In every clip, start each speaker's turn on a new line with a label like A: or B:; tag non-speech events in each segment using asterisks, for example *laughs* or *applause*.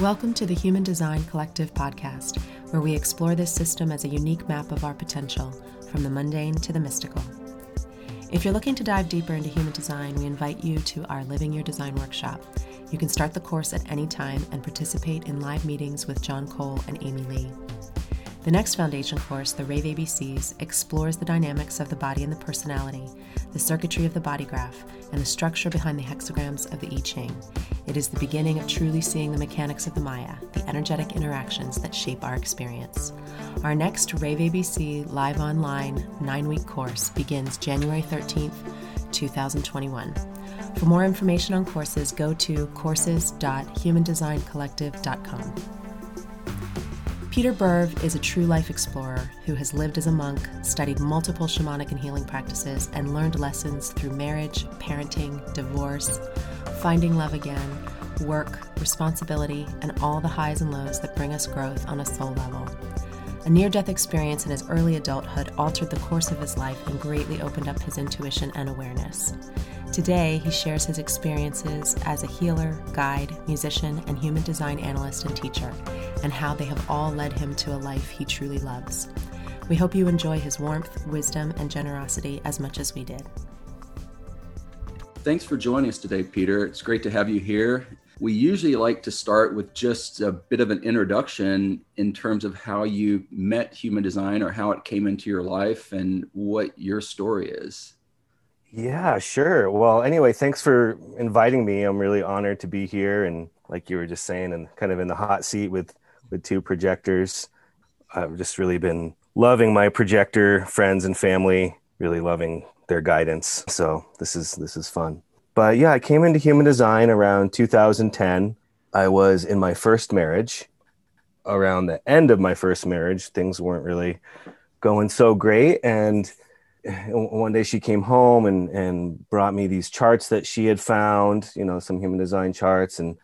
A: Welcome to the Human Design Collective podcast, where we explore this system as a unique map of our potential, from the mundane to the mystical. If you're looking to dive deeper into human design, we invite you to our Living Your Design workshop. You can start the course at any time and participate in live meetings with John Cole and Amy Lee. The next foundation course, the Rave ABCs, explores the dynamics of the body and the personality, the circuitry of the body graph, and the structure behind the hexagrams of the I Ching. It is the beginning of truly seeing the mechanics of the Maya, the energetic interactions that shape our experience. Our next Rave ABC live online nine week course begins January 13th, 2021. For more information on courses, go to courses.humandesigncollective.com. Peter Berv is a true life explorer who has lived as a monk, studied multiple shamanic and healing practices, and learned lessons through marriage, parenting, divorce, finding love again, work, responsibility, and all the highs and lows that bring us growth on a soul level. A near death experience in his early adulthood altered the course of his life and greatly opened up his intuition and awareness. Today, he shares his experiences as a healer, guide, musician, and human design analyst and teacher, and how they have all led him to a life he truly loves. We hope you enjoy his warmth, wisdom, and generosity as much as we did.
B: Thanks for joining us today, Peter. It's great to have you here. We usually like to start with just a bit of an introduction in terms of how you met human design or how it came into your life and what your story is.
C: Yeah, sure. Well, anyway, thanks for inviting me. I'm really honored to be here and like you were just saying and kind of in the hot seat with with two projectors. I've just really been loving my projector friends and family, really loving their guidance. So, this is this is fun. But yeah, I came into human design around 2010. I was in my first marriage. Around the end of my first marriage, things weren't really going so great and one day she came home and and brought me these charts that she had found you know some human design charts and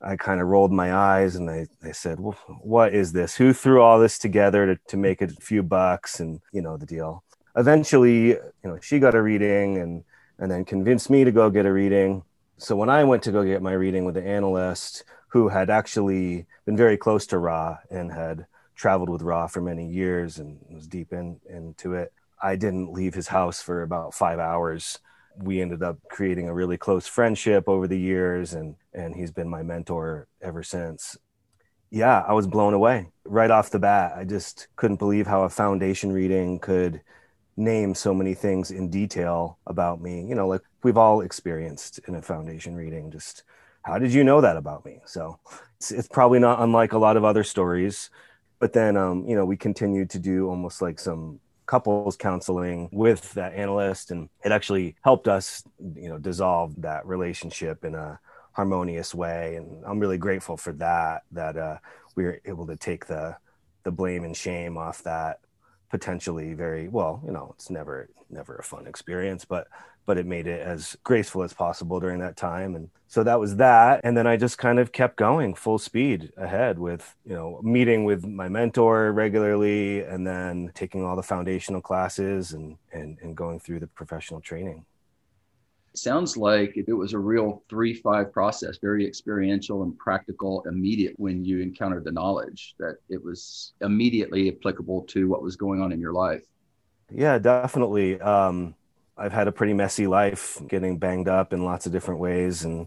C: i kind of rolled my eyes and i, I said well, what is this? Who threw all this together to, to make a few bucks? And you know the deal. Eventually you know she got a reading and and then convinced me to go get a reading. So when i went to go get my reading with the analyst who had actually been very close to ra and had traveled with ra for many years and was deep in into it I didn't leave his house for about five hours. We ended up creating a really close friendship over the years, and and he's been my mentor ever since. Yeah, I was blown away right off the bat. I just couldn't believe how a foundation reading could name so many things in detail about me. You know, like we've all experienced in a foundation reading. Just how did you know that about me? So it's, it's probably not unlike a lot of other stories. But then, um, you know, we continued to do almost like some couples counseling with that analyst and it actually helped us you know dissolve that relationship in a harmonious way and i'm really grateful for that that uh, we were able to take the the blame and shame off that potentially very well you know it's never never a fun experience but but it made it as graceful as possible during that time. And so that was that. And then i just kind of kept going full speed ahead with you know meeting with my mentor regularly and then taking all the foundational classes and and, and going through the professional training.
B: Sounds like it was a real three five process very experiential and practical immediate when you encountered the knowledge that it was immediately applicable to what was going on in your life.
C: Yeah definitely. Um, I've had a pretty messy life, getting banged up in lots of different ways and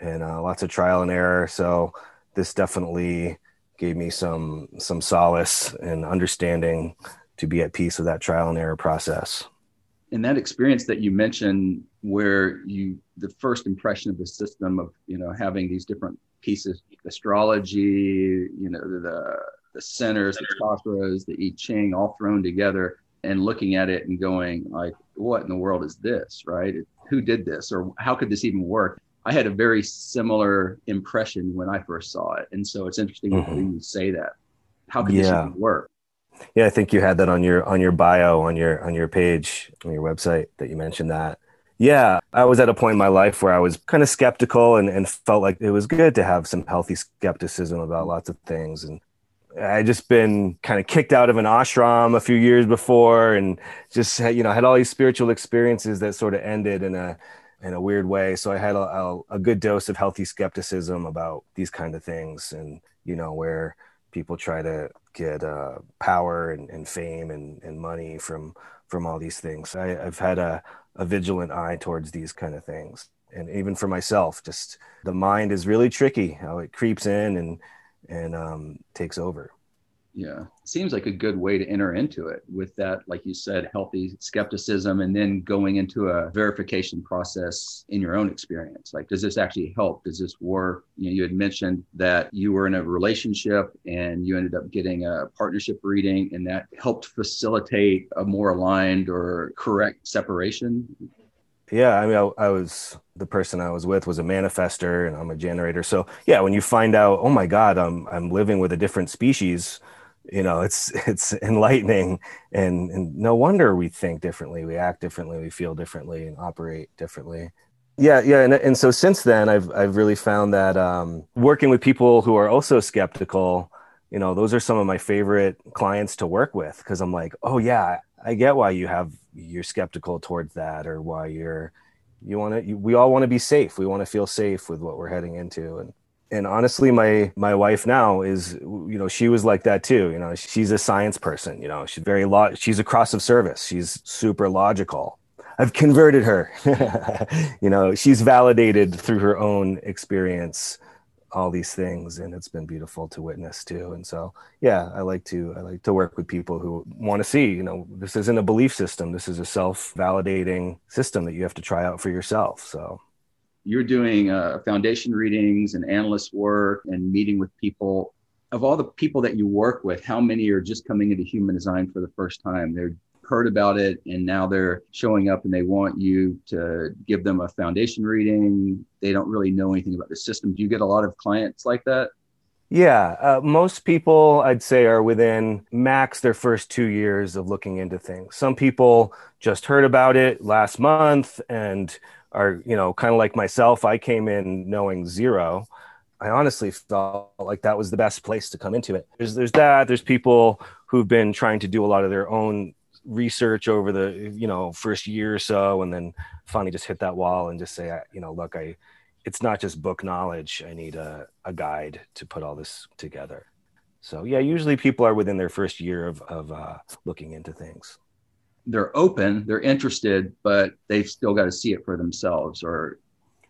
C: and uh, lots of trial and error. So this definitely gave me some some solace and understanding to be at peace with that trial and error process.
B: In that experience that you mentioned, where you the first impression of the system of you know having these different pieces, astrology, you know the the centers, the chakras, the I Ching, all thrown together and looking at it and going like what in the world is this right? Who did this? Or how could this even work? I had a very similar impression when i first saw it. And so it's interesting mm-hmm. to you say that. How could yeah. this even work?
C: Yeah i think you had that on your on your bio on your on your page on your website that you mentioned that. Yeah i was at a point in my life where i was kind of skeptical and, and felt like it was good to have some healthy skepticism about lots of things. And I just been kind of kicked out of an ashram a few years before, and just you know had all these spiritual experiences that sort of ended in a in a weird way. So I had a, a, a good dose of healthy skepticism about these kind of things, and you know where people try to get uh, power and, and fame and, and money from from all these things. I, have had a, a vigilant eye towards these kind of things, and even for myself, just the mind is really tricky. How it creeps in and and um, takes over.
B: Yeah. Seems like a good way to enter into it with that like you said healthy skepticism and then going into a verification process in your own experience. Like does this actually help? Does this work? You know you had mentioned that you were in a relationship and you ended up getting a partnership reading and that helped facilitate a more aligned or correct separation
C: yeah i mean I, I, was the person i was with was a manifester and i'm a generator. So yeah when you find out oh my god i'm i'm living with a different species you know it's *laughs* it's enlightening. And and no wonder we think differently we act differently we feel differently and operate differently. Yeah yeah and, and so since then i've i've really found that um, working with people who are also skeptical you know those are some of my favorite clients to work with because i'm like oh yeah i get why you have you're skeptical towards that or why you're you want to we all want to be safe. We want to feel safe with what we're heading into. And and honestly my my wife now is you know she was like that too. You know she's a science person you know she's very lo- she's a cross of service. She's super logical. I've converted her. *laughs* You know she's validated through her own experience all these things and it's been beautiful to witness too and so yeah i like to i like to work with people who want to see you know this isn't a belief system this is a self-validating system that you have to try out for yourself so
B: you're doing uh, foundation readings and analyst work and meeting with people. Of all the people that you work with, how many are just coming into human design for the first time? They're heard about it and now they're showing up and they want you to give them a foundation reading. They don't really know anything about the system. Do you get a lot of clients like that?
C: Yeah, uh, most people I'd say are within max their first two years of looking into things. Some people just heard about it last month and are you know kind of like myself i came in knowing zero i honestly felt like that was the best place to come into it there's there's that there's people who've been trying to do a lot of their own research over the you know first year or so and then finally just hit that wall and just say you know look i it's not just book knowledge. I need a, a guide to put all this together. So yeah usually people are within their first year of, of uh, looking into things.
B: They're open, they're interested, but they've still got to see it for themselves or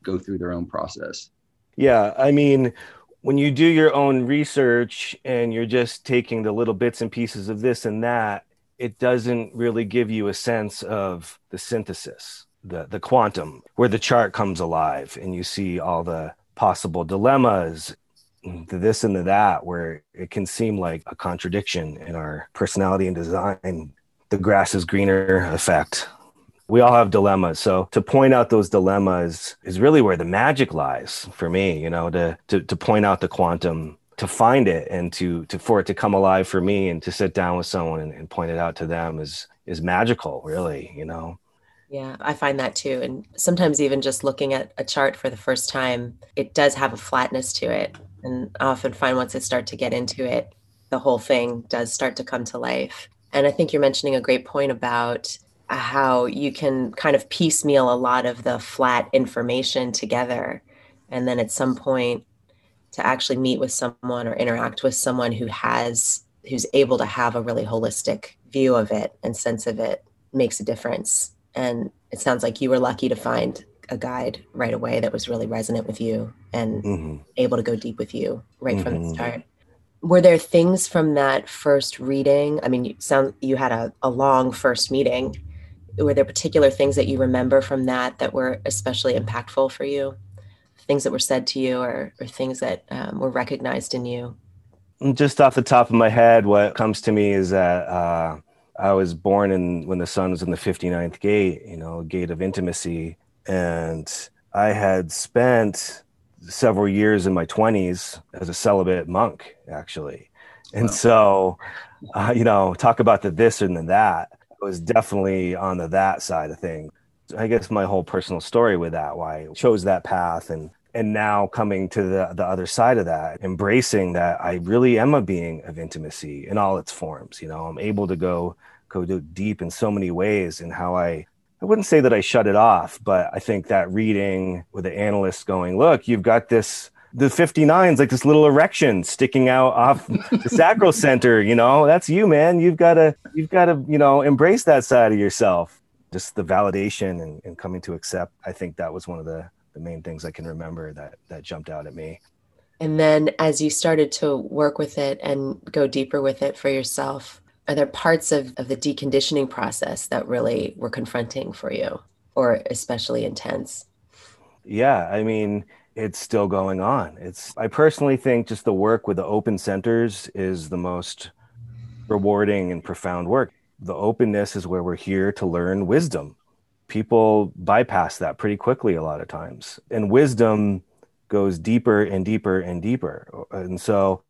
B: go through their own process.
C: Yeah, I mean, when you do your own research and you're just taking the little bits and pieces of this and that, it doesn't really give you a sense of the synthesis, the the quantum, where the chart comes alive and you see all the possible dilemmas, the this and the that, where it can seem like a contradiction in our personality and design the grass is greener effect. We all have dilemmas. So to point out those dilemmas is really where the magic lies for me, you know, to to, to point out the quantum to find it and to to for it to come alive for me and to sit down with someone and, and point it out to them is is magical really you know
D: yeah, I find that too. And sometimes even just looking at a chart for the first time, it does have a flatness to it. And I often find once I start to get into it, the whole thing does start to come to life. And I think you're mentioning a great point about how you can kind of piecemeal a lot of the flat information together. And then at some point, to actually meet with someone or interact with someone who has, who's able to have a really holistic view of it and sense of it makes a difference. And it sounds like you were lucky to find a guide right away that was really resonant with you and mm-hmm. able to go deep with you right mm-hmm. from the mm-hmm. start were there things from that first reading i mean you sound you had a, a long first meeting were there particular things that you remember from that that were especially impactful for you things that were said to you or, or things that um, were recognized in you?
C: Just off the top of my head what comes to me is that uh, i was born in when the sun was in the 59th gate you know gate of intimacy. And i had spent several years in my 20s as a celibate monk actually. And wow. so uh, you know talk about the this and the that. I was definitely on the that side of things i guess my whole personal story with that why I chose that path and and now coming to the, the other side of that embracing that i really am a being of intimacy in all its forms you know i'm able to go go deep in so many ways in how i I wouldn't say that I shut it off, but I think that reading with the analyst going, look, you've got this the 59s like this little erection sticking out off *laughs* the sacral center you know? That's you man. You've got to you've got to you know embrace that side of yourself just the validation and, and coming to accept i think that was one of the the main things i can remember that that jumped out at me.
D: And then as you started to work with it and go deeper with it for yourself are there parts of, of the deconditioning process that really were confronting for you or especially intense?
C: Yeah i mean it's still going on. It's i personally think just the work with the open centers is the most rewarding and profound work the openness is where we're here to learn wisdom people bypass that pretty quickly a lot of times and wisdom goes deeper and deeper and deeper and so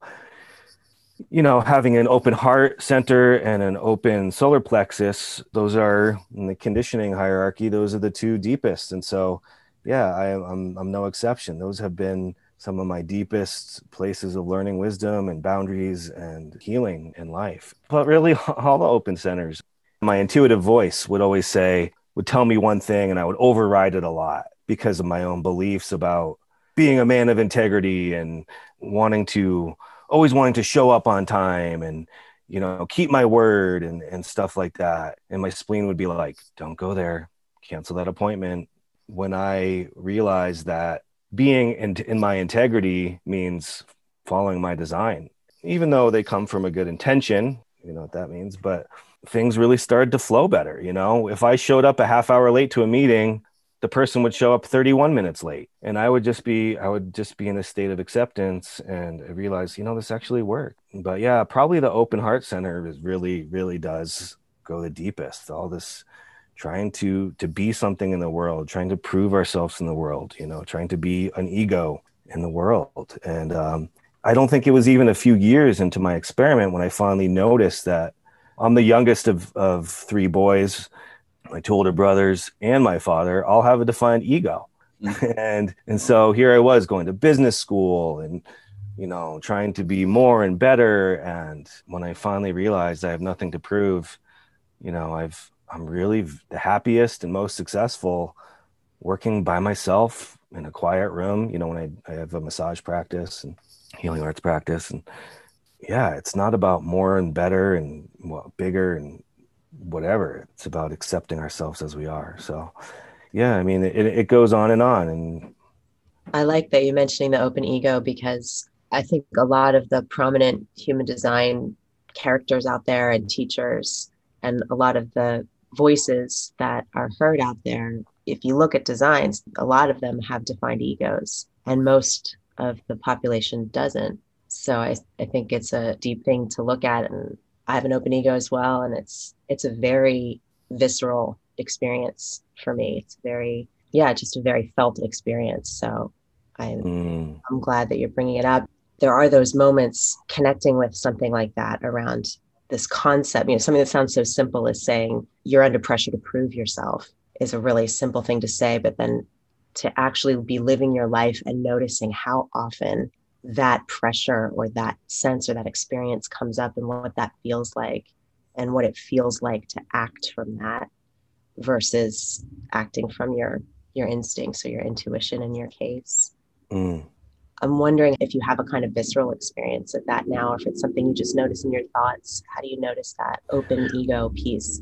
C: you know, having an open heart center and an open solar plexus, those are in the conditioning hierarchy, those are the two deepest. And so, yeah, I, I'm, I'm no exception. Those have been some of my deepest places of learning wisdom and boundaries and healing in life. But really, *laughs* all the open centers, my intuitive voice would always say, would tell me one thing, and I would override it a lot because of my own beliefs about being a man of integrity and wanting to always wanting to show up on time and you know keep my word and and stuff like that. And my spleen would be like don't go there. Cancel that appointment. When i realized that being in, in my integrity means following my design. Even though they come from a good intention you know what that means but things really started to flow better you know? If i showed up a half hour late to a meeting the person would show up 31 minutes late. And i would just be i would just be in a state of acceptance and I realized you know this actually worked. But yeah probably the open heart center is really really does go the deepest. All this trying to to be something in the world trying to prove ourselves in the world you know trying to be an ego in the world. And um, i don't think it was even a few years into my experiment when i finally noticed that i'm the youngest of of three boys my two older brothers and my father all have a defined ego. Mm. *laughs* and and so here i was going to business school and you know trying to be more and better. And when i finally realized i have nothing to prove you know i've i'm really the happiest and most successful working by myself in a quiet room you know when i, I have a massage practice and healing arts practice and yeah it's not about more and better and well, bigger and whatever. It's about accepting ourselves as we are. So, yeah, I mean, it, it goes on and on. And
D: I like that you're mentioning the open ego because I think a lot of the prominent human design characters out there and teachers and a lot of the voices that are heard out there, if you look at designs, a lot of them have defined egos and most of the population doesn't. So I, I think it's a deep thing to look at and I have an open ego as well, and it's it's a very visceral experience for me. It's very yeah, just a very felt experience. So I'm mm. I'm glad that you're bringing it up. There are those moments connecting with something like that around this concept. You know, something that sounds so simple as saying you're under pressure to prove yourself is a really simple thing to say, but then to actually be living your life and noticing how often that pressure or that sense or that experience comes up and what that feels like and what it feels like to act from that versus acting from your your instincts or your intuition in your case mm. I'm wondering if you have a kind of visceral experience of that now or if it's something you just notice in your thoughts. How do you notice that open ego piece?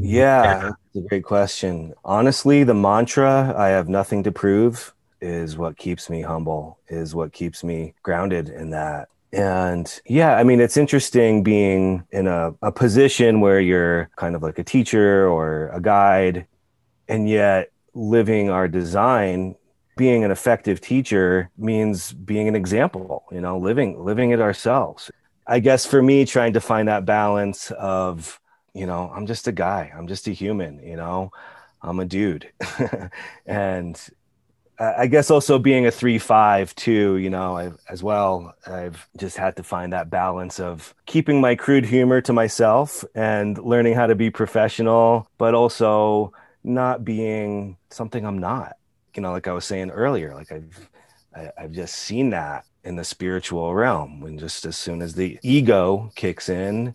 C: Yeah that's a great question. Honestly the mantra i have nothing to prove is what keeps me humble, is what keeps me grounded in that. And yeah, I mean, it's interesting being in a, a position where you're kind of like a teacher or a guide, and yet living our design being an effective teacher means being an example you know living living it ourselves i guess for me trying to find that balance of you know i'm just a guy i'm just a human you know i'm a dude *laughs* and I guess also being a three five too, you know, I've, as well. I've just had to find that balance of keeping my crude humor to myself and learning how to be professional, but also not being something I'm not. You know, like I was saying earlier, like I've I, have i have just seen that in the spiritual realm when just as soon as the ego kicks in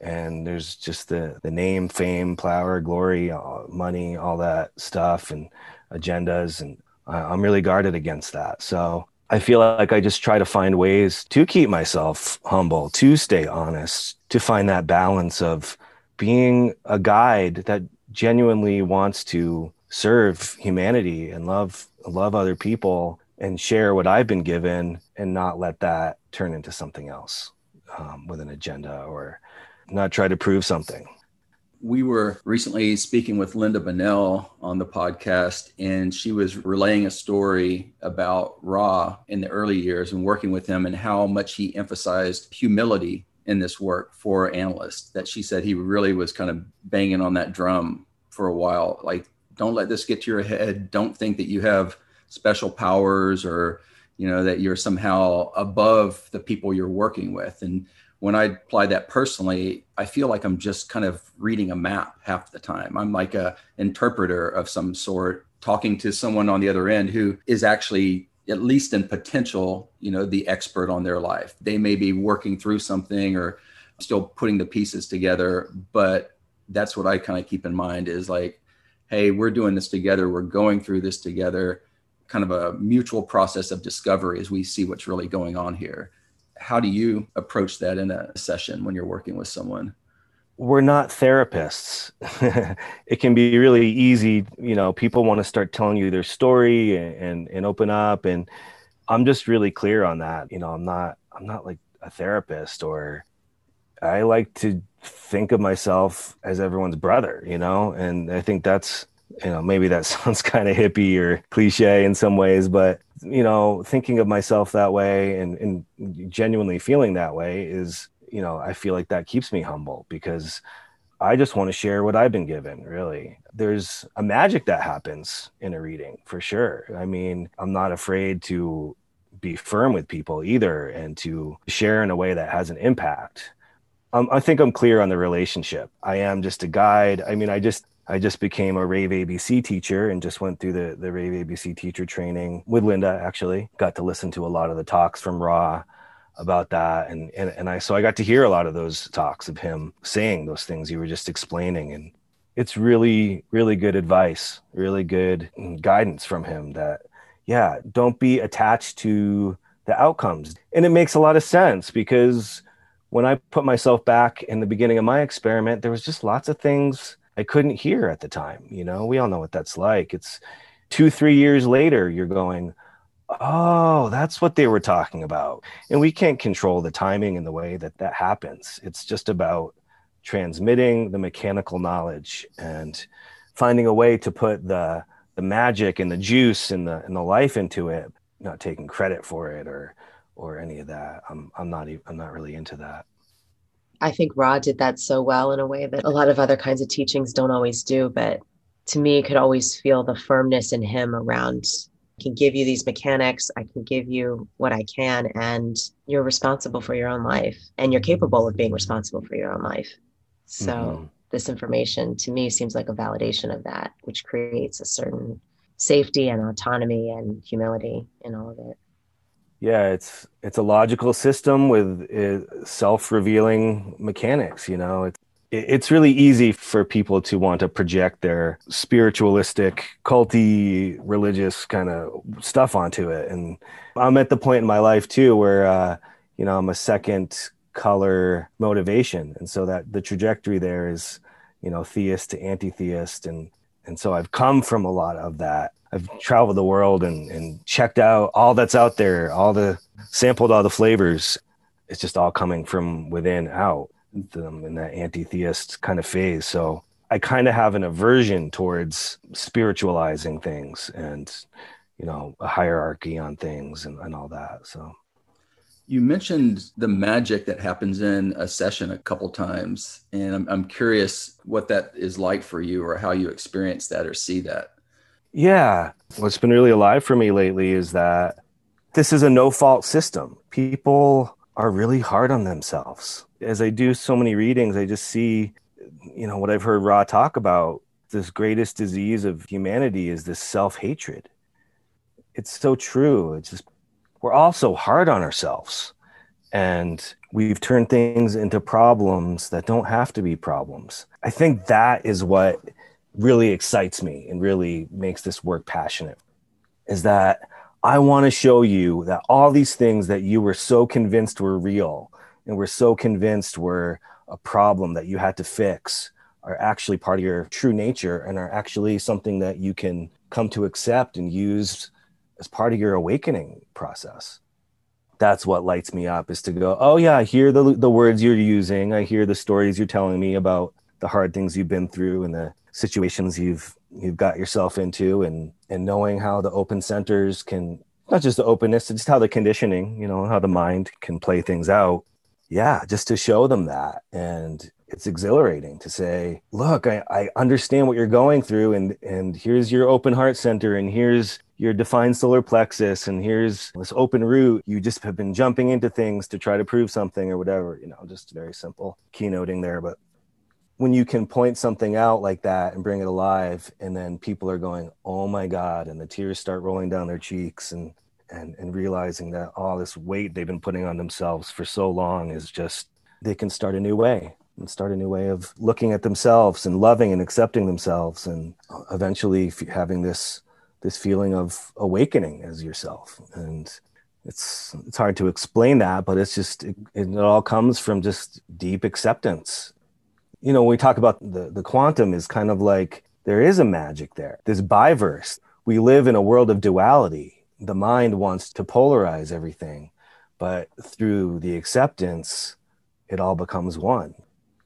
C: and there's just the the name fame power glory uh, money all that stuff and agendas and i'm really guarded against that. So i feel like i just try to find ways to keep myself humble to stay honest to find that balance of being a guide that genuinely wants to serve humanity and love love other people and share what i've been given and not let that turn into something else um, with an agenda or not try to prove something.
B: We were recently speaking with Lynda Bunnell on the podcast, and she was relaying a story about Ra in the early years and working with him and how much he emphasized humility in this work for analysts. That she said he really was kind of banging on that drum for a while. Like, don't let this get to your head. Don't think that you have special powers or you know that you're somehow above the people you're working with and when I apply that personally, I feel like I'm just kind of reading a map half the time. I'm like a interpreter of some sort, talking to someone on the other end who is actually at least in potential, you know, the expert on their life. They may be working through something or still putting the pieces together, but that's what I kind of keep in mind is like, hey, we're doing this together, we're going through this together, kind of a mutual process of discovery as we see what's really going on here how do you approach that in a session when you're working with someone?
C: We're not therapists. *laughs* it can be really easy. You know, people want to start telling you their story and, and, and open up. And I'm just really clear on that. You know, I'm not, I'm not like a therapist or I like to think of myself as everyone's brother, you know, and I think that's you know maybe that *laughs* sounds kind of hippie or cliche in some ways but you know thinking of myself that way and, and genuinely feeling that way is you know i feel like that keeps me humble because i just want to share what i've been given really. There's a magic that happens in a reading for sure. I mean i'm not afraid to be firm with people either and to share in a way that has an impact um, I think I'm clear on the relationship. I am just a guide. I mean, I just I just became a Rave ABC teacher and just went through the, the Rave ABC teacher training with Linda, actually. Got to listen to a lot of the talks from Ra about that. And, and, and I, so I got to hear a lot of those talks of him saying those things you were just explaining. And it's really, really good advice, really good guidance from him that, yeah, don't be attached to the outcomes. And it makes a lot of sense because when I put myself back in the beginning of my experiment, there was just lots of things I couldn't hear at the time. You know, we all know what that's like. It's two, three years later, you're going, oh, that's what they were talking about. And we can't control the timing and the way that that happens. It's just about transmitting the mechanical knowledge and finding a way to put the the magic and the juice and the and the life into it, not taking credit for it or or any of that. I'm I'm not even, I'm not really into that.
D: I think Ra did that so well in a way that a lot of other kinds of teachings don't always do. But to me, I could always feel the firmness in him around I can give you these mechanics, I can give you what I can, and you're responsible for your own life and you're capable of being responsible for your own life. So mm-hmm. this information to me seems like a validation of that, which creates a certain safety and autonomy and humility in all of it
C: yeah it's it's a logical system with uh, self-revealing mechanics you know? It's it's really easy for people to want to project their spiritualistic culty religious kind of stuff onto it. And i'm at the point in my life too where uh, you know i'm a second color motivation. And so that the trajectory there is you know theist to anti-theist. And and so i've come from a lot of that I've traveled the world and, and checked out all that's out there, all the sampled all the flavors. It's just all coming from within out um, in that anti-theist kind of phase. So I kind of have an aversion towards spiritualizing things and, you know, a hierarchy on things and, and all that. So
B: you mentioned the magic that happens in a session a couple times, and I'm, I'm curious what that is like for you or how you experience that or see that.
C: Yeah. What's been really alive for me lately is that this is a no fault system. People are really hard on themselves. As I do so many readings, I just see, you know, what I've heard Ra talk about this greatest disease of humanity is this self hatred. It's so true. It's just, we're all so hard on ourselves. and we've turned things into problems that don't have to be problems. I think that is what really excites me and really makes this work passionate is that I want to show you that all these things that you were so convinced were real and were so convinced were a problem that you had to fix are actually part of your true nature and are actually something that you can come to accept and use as part of your awakening process. That's what lights me up is to go oh yeah i hear the, the words you're using. I hear the stories you're telling me about the hard things you've been through and the situations you've you've got yourself into and and knowing how the open centers can not just the openness just how the conditioning you know how the mind can play things out. Yeah just to show them that. And it's exhilarating to say look I, I understand what you're going through and and here's your open heart center and here's your defined solar plexus and here's this open root. You just have been jumping into things to try to prove something or whatever you know just very simple keynoting there but when you can point something out like that and bring it alive and then people are going oh my god and the tears start rolling down their cheeks and and and realizing that all this weight they've been putting on themselves for so long is just they can start a new way and start a new way of looking at themselves and loving and accepting themselves and eventually having this this feeling of awakening as yourself. And it's it's hard to explain that but it's just it, it all comes from just deep acceptance you know when we talk about the the quantum is kind of like there is a magic there. This biverse we live in a world of duality. The mind wants to polarize everything but through the acceptance it all becomes one.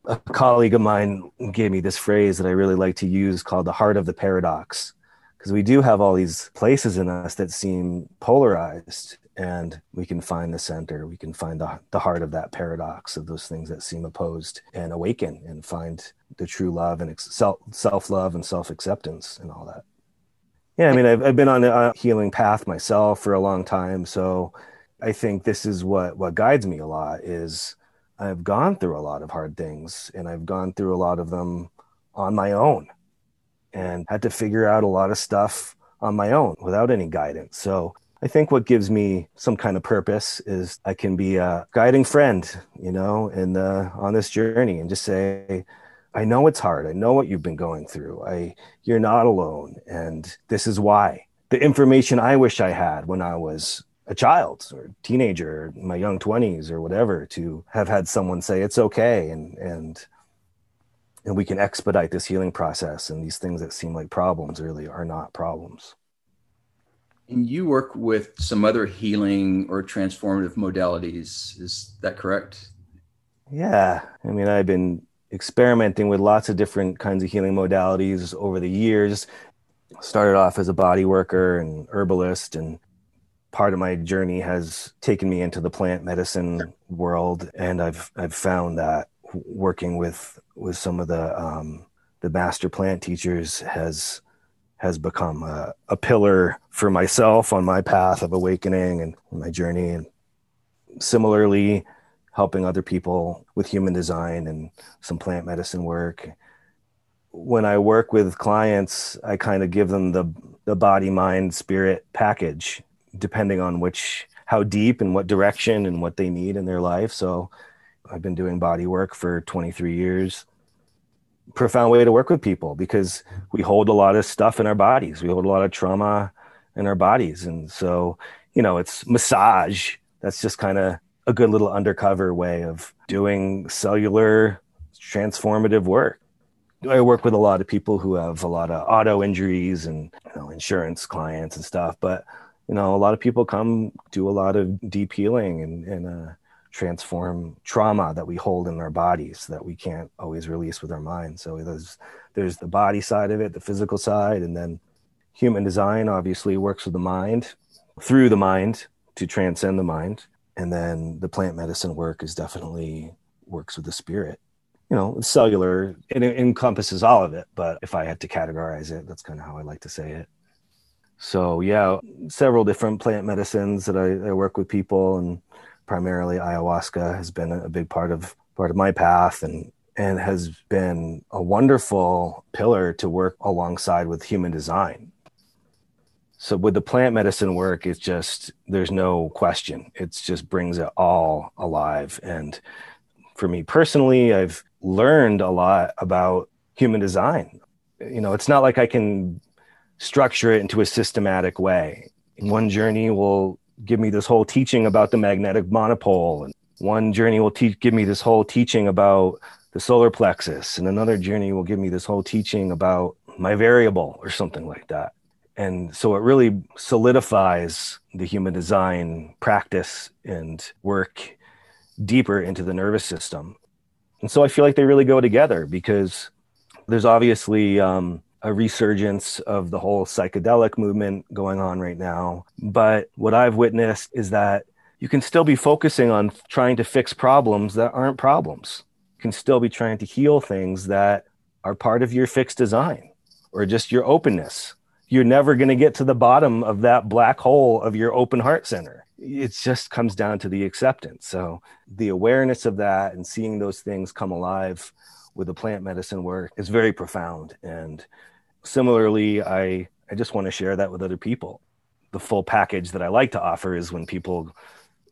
C: A colleague of mine gave me this phrase that I really like to use called the heart of the paradox. Because we do have all these places in us that seem polarized, and we can find the center. We can find the, the heart of that paradox of those things that seem opposed and awaken and find the true love and self self love and self acceptance and all that. Yeah, I mean, I've, I've been on a healing path myself for a long time. So I think this is what, what guides me a lot is I've gone through a lot of hard things and I've gone through a lot of them on my own and had to figure out a lot of stuff on my own without any guidance. So I think what gives me some kind of purpose is I can be a guiding friend, you know, the on this journey and just say, I know it's hard. I know what you've been going through. I you're not alone and this is why. The information I wish I had when I was a child or teenager, my young 20s or whatever, to have had someone say it's okay and and and we can expedite this healing process and these things that seem like problems really are not problems.
B: And you work with some other healing or transformative modalities. Is that correct?
C: Yeah. I mean, I've been experimenting with lots of different kinds of healing modalities over the years. Started off as a body worker and herbalist and part of my journey has taken me into the plant medicine world, and I've I've found that working with with some of the um, the master plant teachers has has become a, a pillar for myself on my path of awakening and my journey, and similarly helping other people with human design and some plant medicine work when I work with clients, I kind of give them the the body, mind, spirit package depending on which how deep and what direction and what they need in their life. So I've been doing body work for 23 years. Profound way to work with people because we hold a lot of stuff in our bodies. We hold a lot of trauma in our bodies. And so, you know, it's massage. That's just kind of a good little undercover way of doing cellular transformative work. I work with a lot of people who have a lot of auto injuries and you know, insurance clients and stuff, but you know, a lot of people come do a lot of deep healing and, and uh, transform trauma that we hold in our bodies that we can't always release with our mind. So there's there's the body side of it, the physical side, and then human design obviously works with the mind through the mind to transcend the mind, and then the plant medicine work is definitely works with the spirit. You know, cellular it encompasses all of it, but if I had to categorize it, that's kind of how I like to say it. So yeah, several different plant medicines that I, I, work with people, and primarily ayahuasca has been a big part of part of my path, and and has been a wonderful pillar to work alongside with human design. So with the plant medicine work, it's just there's no question. It just brings it all alive. And for me personally, I've learned a lot about human design. You know, it's not like I can structure it into a systematic way. One journey will give me this whole teaching about the magnetic monopole, and one journey will te- give me this whole teaching about the solar plexus, and another journey will give me this whole teaching about my variable or something like that. And so it really solidifies the human design practice and work deeper into the nervous system. And so i feel like they really go together because there's obviously um, a resurgence of the whole psychedelic movement going on right now but what i've witnessed is that you can still be focusing on trying to fix problems that aren't problems you can still be trying to heal things that are part of your fixed design or just your openness you're never going to get to the bottom of that black hole of your open heart center. It just comes down to the acceptance. So the awareness of that and seeing those things come alive with the plant medicine work is very profound. And similarly, I, I just want to share that with other people. The full package that I like to offer is when people,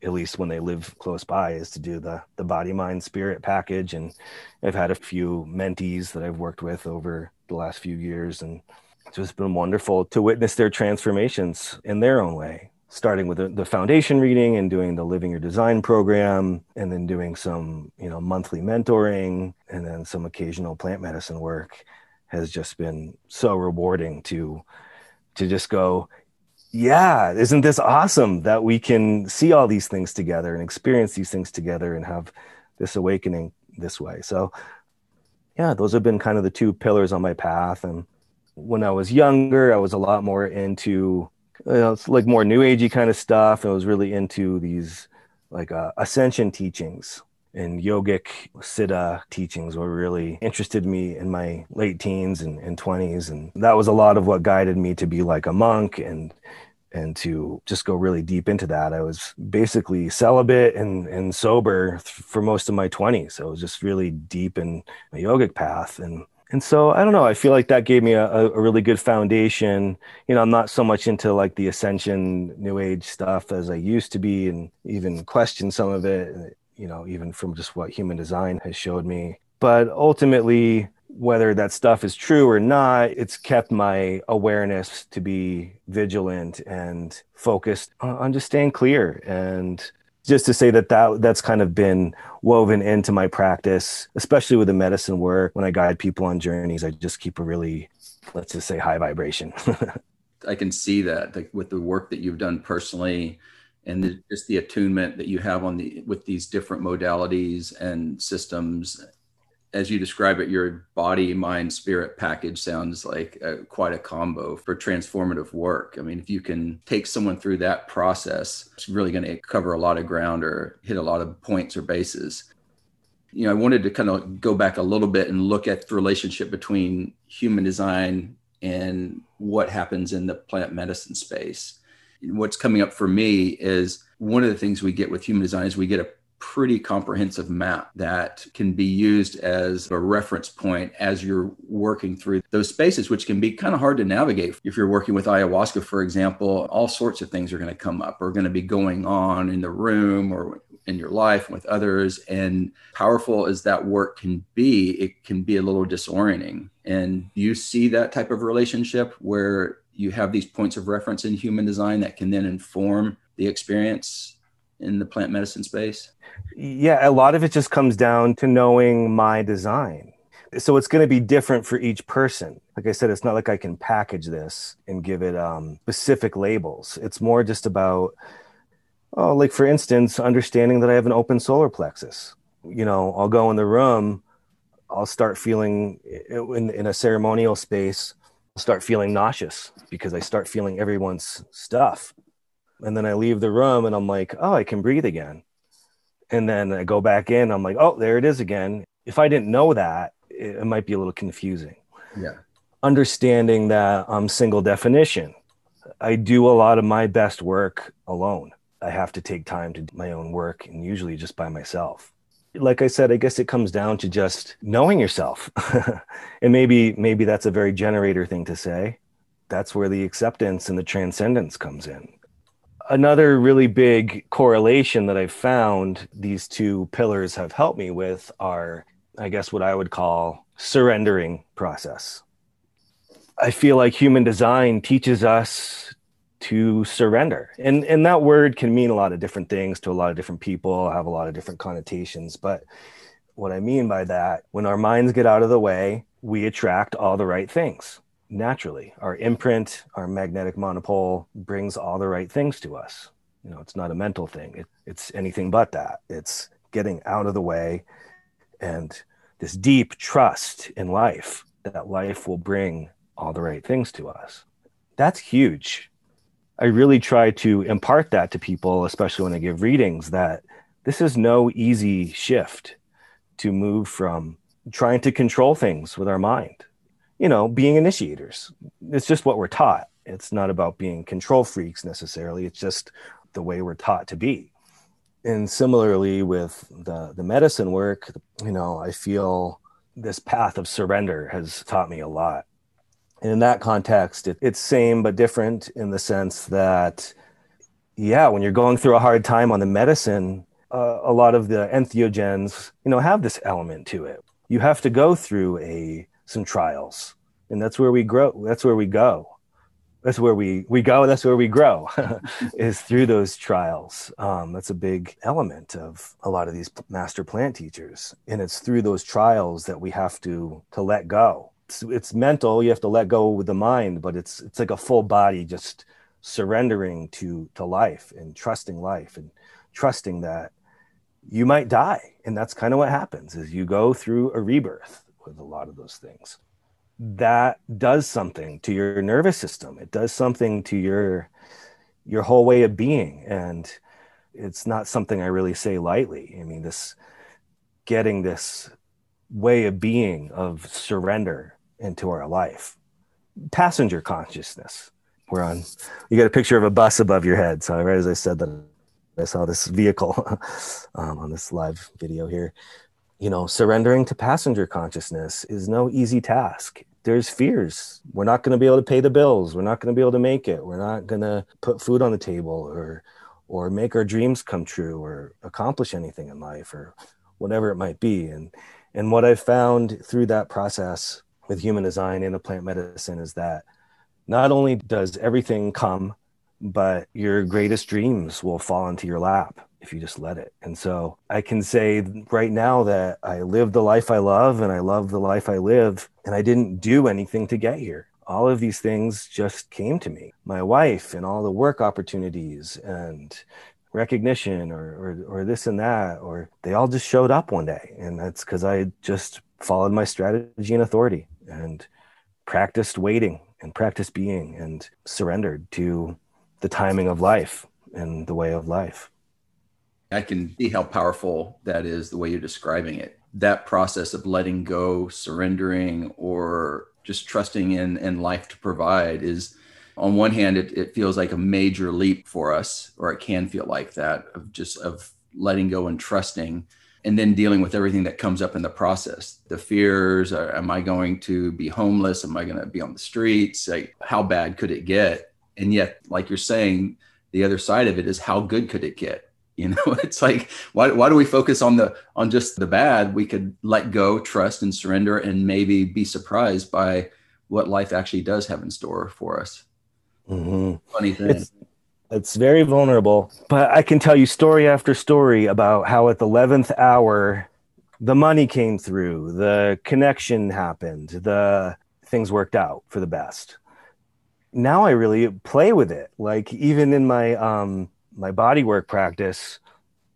C: at least when they live close by, is to do the the body, mind, spirit package. And I've had a few mentees that I've worked with over the last few years, and it's just been wonderful to witness their transformations in their own way starting with the, the, foundation reading and doing the living your design program and then doing some you know monthly mentoring and then some occasional plant medicine work has just been so rewarding to to just go yeah isn't this awesome that we can see all these things together and experience these things together and have this awakening this way? So yeah those have been kind of the two pillars on my path. And when I was younger, I was a lot more into you know, it's like more new agey kind of stuff. I was really into these like uh, ascension teachings and yogic siddha teachings were really interested me in my late teens and, and 20s and that was a lot of what guided me to be like a monk and and to just go really deep into that i was basically celibate and, and sober for most of my 20s so i was just really deep in my yogic path and and so I don't know. I feel like that gave me a, a, really good foundation. You know, I'm not so much into like the ascension, new age stuff as I used to be, and even question some of it. You know, even from just what human design has showed me. But ultimately, whether that stuff is true or not, it's kept my awareness to be vigilant and focused on just staying clear and just to say that, that that's kind of been woven into my practice, especially with the medicine work. When I guide people on journeys, I just keep a really, let's just say, high vibration. *laughs*
B: I can see that like, with the work that you've done personally and just the attunement that you have on the with these different modalities and systems as you describe it, your body, mind, spirit package sounds like a, quite a combo for transformative work. I mean, if you can take someone through that process, it's really going to cover a lot of ground or hit a lot of points or bases. You know, I wanted to kind of go back a little bit and look at the relationship between human design and what happens in the plant medicine space. What's coming up for me is one of the things we get with human design is we get a pretty comprehensive map that can be used as a reference point as you're working through those spaces, which can be kind of hard to navigate. If you're working with ayahuasca, for example, all sorts of things are going to come up, are going to be going on in the room or in your life with others. And powerful as that work can be, it can be a little disorienting. And you see that type of relationship where you have these points of reference in human design that can then inform the experience in the plant medicine space?
C: Yeah, a lot of it just comes down to knowing my design. So it's going to be different for each person. Like I said, it's not like I can package this and give it um, specific labels. It's more just about, oh, like for instance, understanding that I have an open solar plexus. You know, I'll go in the room, I'll start feeling in, in a ceremonial space, start feeling nauseous because I start feeling everyone's stuff and then I leave the room and I'm like, oh, I can breathe again. And then I go back in, I'm like, oh, there it is again. If I didn't know that, it, might be a little confusing.
B: Yeah.
C: Understanding that I'm single definition, I do a lot of my best work alone. I have to take time to do my own work and usually just by myself. Like I said, I guess it comes down to just knowing yourself. *laughs* and maybe maybe that's a very generator thing to say, that's where the acceptance and the transcendence comes in another really big correlation that I've found these two pillars have helped me with are, I guess, what I would call surrendering process. I feel like human design teaches us to surrender. And, and that word can mean a lot of different things to a lot of different people, have a lot of different connotations. But what I mean by that, when our minds get out of the way, we attract all the right things naturally. Our imprint, our magnetic monopole brings all the right things to us. You know, it's not a mental thing. It, it's anything but that. It's getting out of the way and this deep trust in life that life will bring all the right things to us. That's huge. I really try to impart that to people, especially when I give readings, that this is no easy shift to move from trying to control things with our mind you know, being initiators. It's just what we're taught. It's not about being control freaks necessarily. It's just the way we're taught to be. And similarly with the the medicine work, you know, I feel this path of surrender has taught me a lot. And in that context, it, it's same but different in the sense that, yeah, when you're going through a hard time on the medicine, uh, a lot of the entheogens, you know, have this element to it. You have to go through a some trials. And that's where we grow that's where we go. That's where we we go that's where we grow *laughs* is through those trials. Um, that's a big element of a lot of these master plant teachers. And it's through those trials that we have to to let go it's, it's mental you have to let go with the mind but it's it's like a full body just surrendering to to life and trusting life and trusting that you might die. And that's kind of what happens is you go through a rebirth with a lot of those things. That does something to your nervous system. It does something to your your whole way of being. And it's not something i really say lightly. I mean this getting this way of being of surrender into our life passenger consciousness we're on you got a picture of a bus above your head so right as i said that i saw this vehicle *laughs* um, on this live video here you know, surrendering to passenger consciousness is no easy task. There's fears. We're not going to be able to pay the bills. We're not going to be able to make it. We're not going to put food on the table or or make our dreams come true or accomplish anything in life or whatever it might be. And and what I've found through that process with human design and the plant medicine is that not only does everything come, but your greatest dreams will fall into your lap if you just let it. And so I can say right now that I live the life I love and I love the life I live, and I didn't do anything to get here. All of these things just came to me. My wife and all the work opportunities and recognition or, or, or this and that, or they all just showed up one day. And that's because I just followed my strategy and authority and practiced waiting and practiced being and surrendered to the timing of life and the way of life.
B: I can see how powerful that is the way you're describing it. That process of letting go, surrendering, or just trusting in, in life to provide is, on one hand, it, it feels like a major leap for us, or it can feel like that of just of letting go and trusting and then dealing with everything that comes up in the process. The fears are, am i going to be homeless? Am i going to be on the streets? Like how bad could it get? And yet like you're saying the other side of it is how good could it get? *laughs* You know it's like why, why do we focus on the on just the bad? We could let go trust and surrender and maybe be surprised by what life actually does have in store for us.
C: Mm-hmm.
B: funny thing.
C: it's, it's very vulnerable but i can tell you story after story about how at the 11th hour the money came through the connection happened the things worked out for the best now i really play with it like even in my um my body work practice,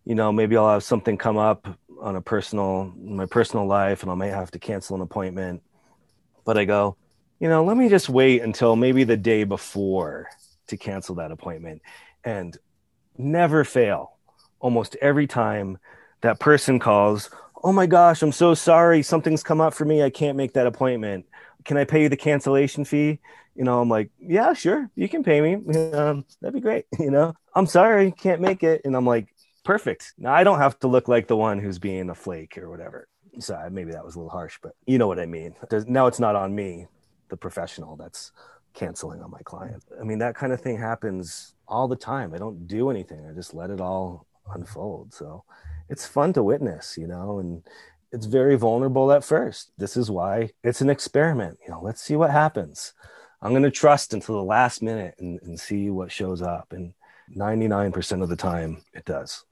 C: you know, maybe I'll have something come up on a personal, my personal life, and I might have to cancel an appointment. But I go, you know, let me just wait until maybe the day before to cancel that appointment and never fail. Almost every time that person calls, oh my gosh, I'm so sorry. Something's come up for me. I can't make that appointment. Can I pay you the cancellation fee? you know, I'm like, yeah, sure, you can pay me. Um, that'd be great. *laughs* You know, I'm sorry, can't make it. And I'm like, perfect. Now I don't have to look like the one who's being a flake or whatever. So maybe that was a little harsh, but you know what I mean. There's, now it's not on me, the professional that's canceling on my client. I mean, that kind of thing happens all the time. I don't do anything. I just let it all unfold. So it's fun to witness, you know, and it's very vulnerable at first. This is why it's an experiment. You know, let's see what happens. I'm going to trust until the last minute and, and see what shows up. And 99% of the time, it does.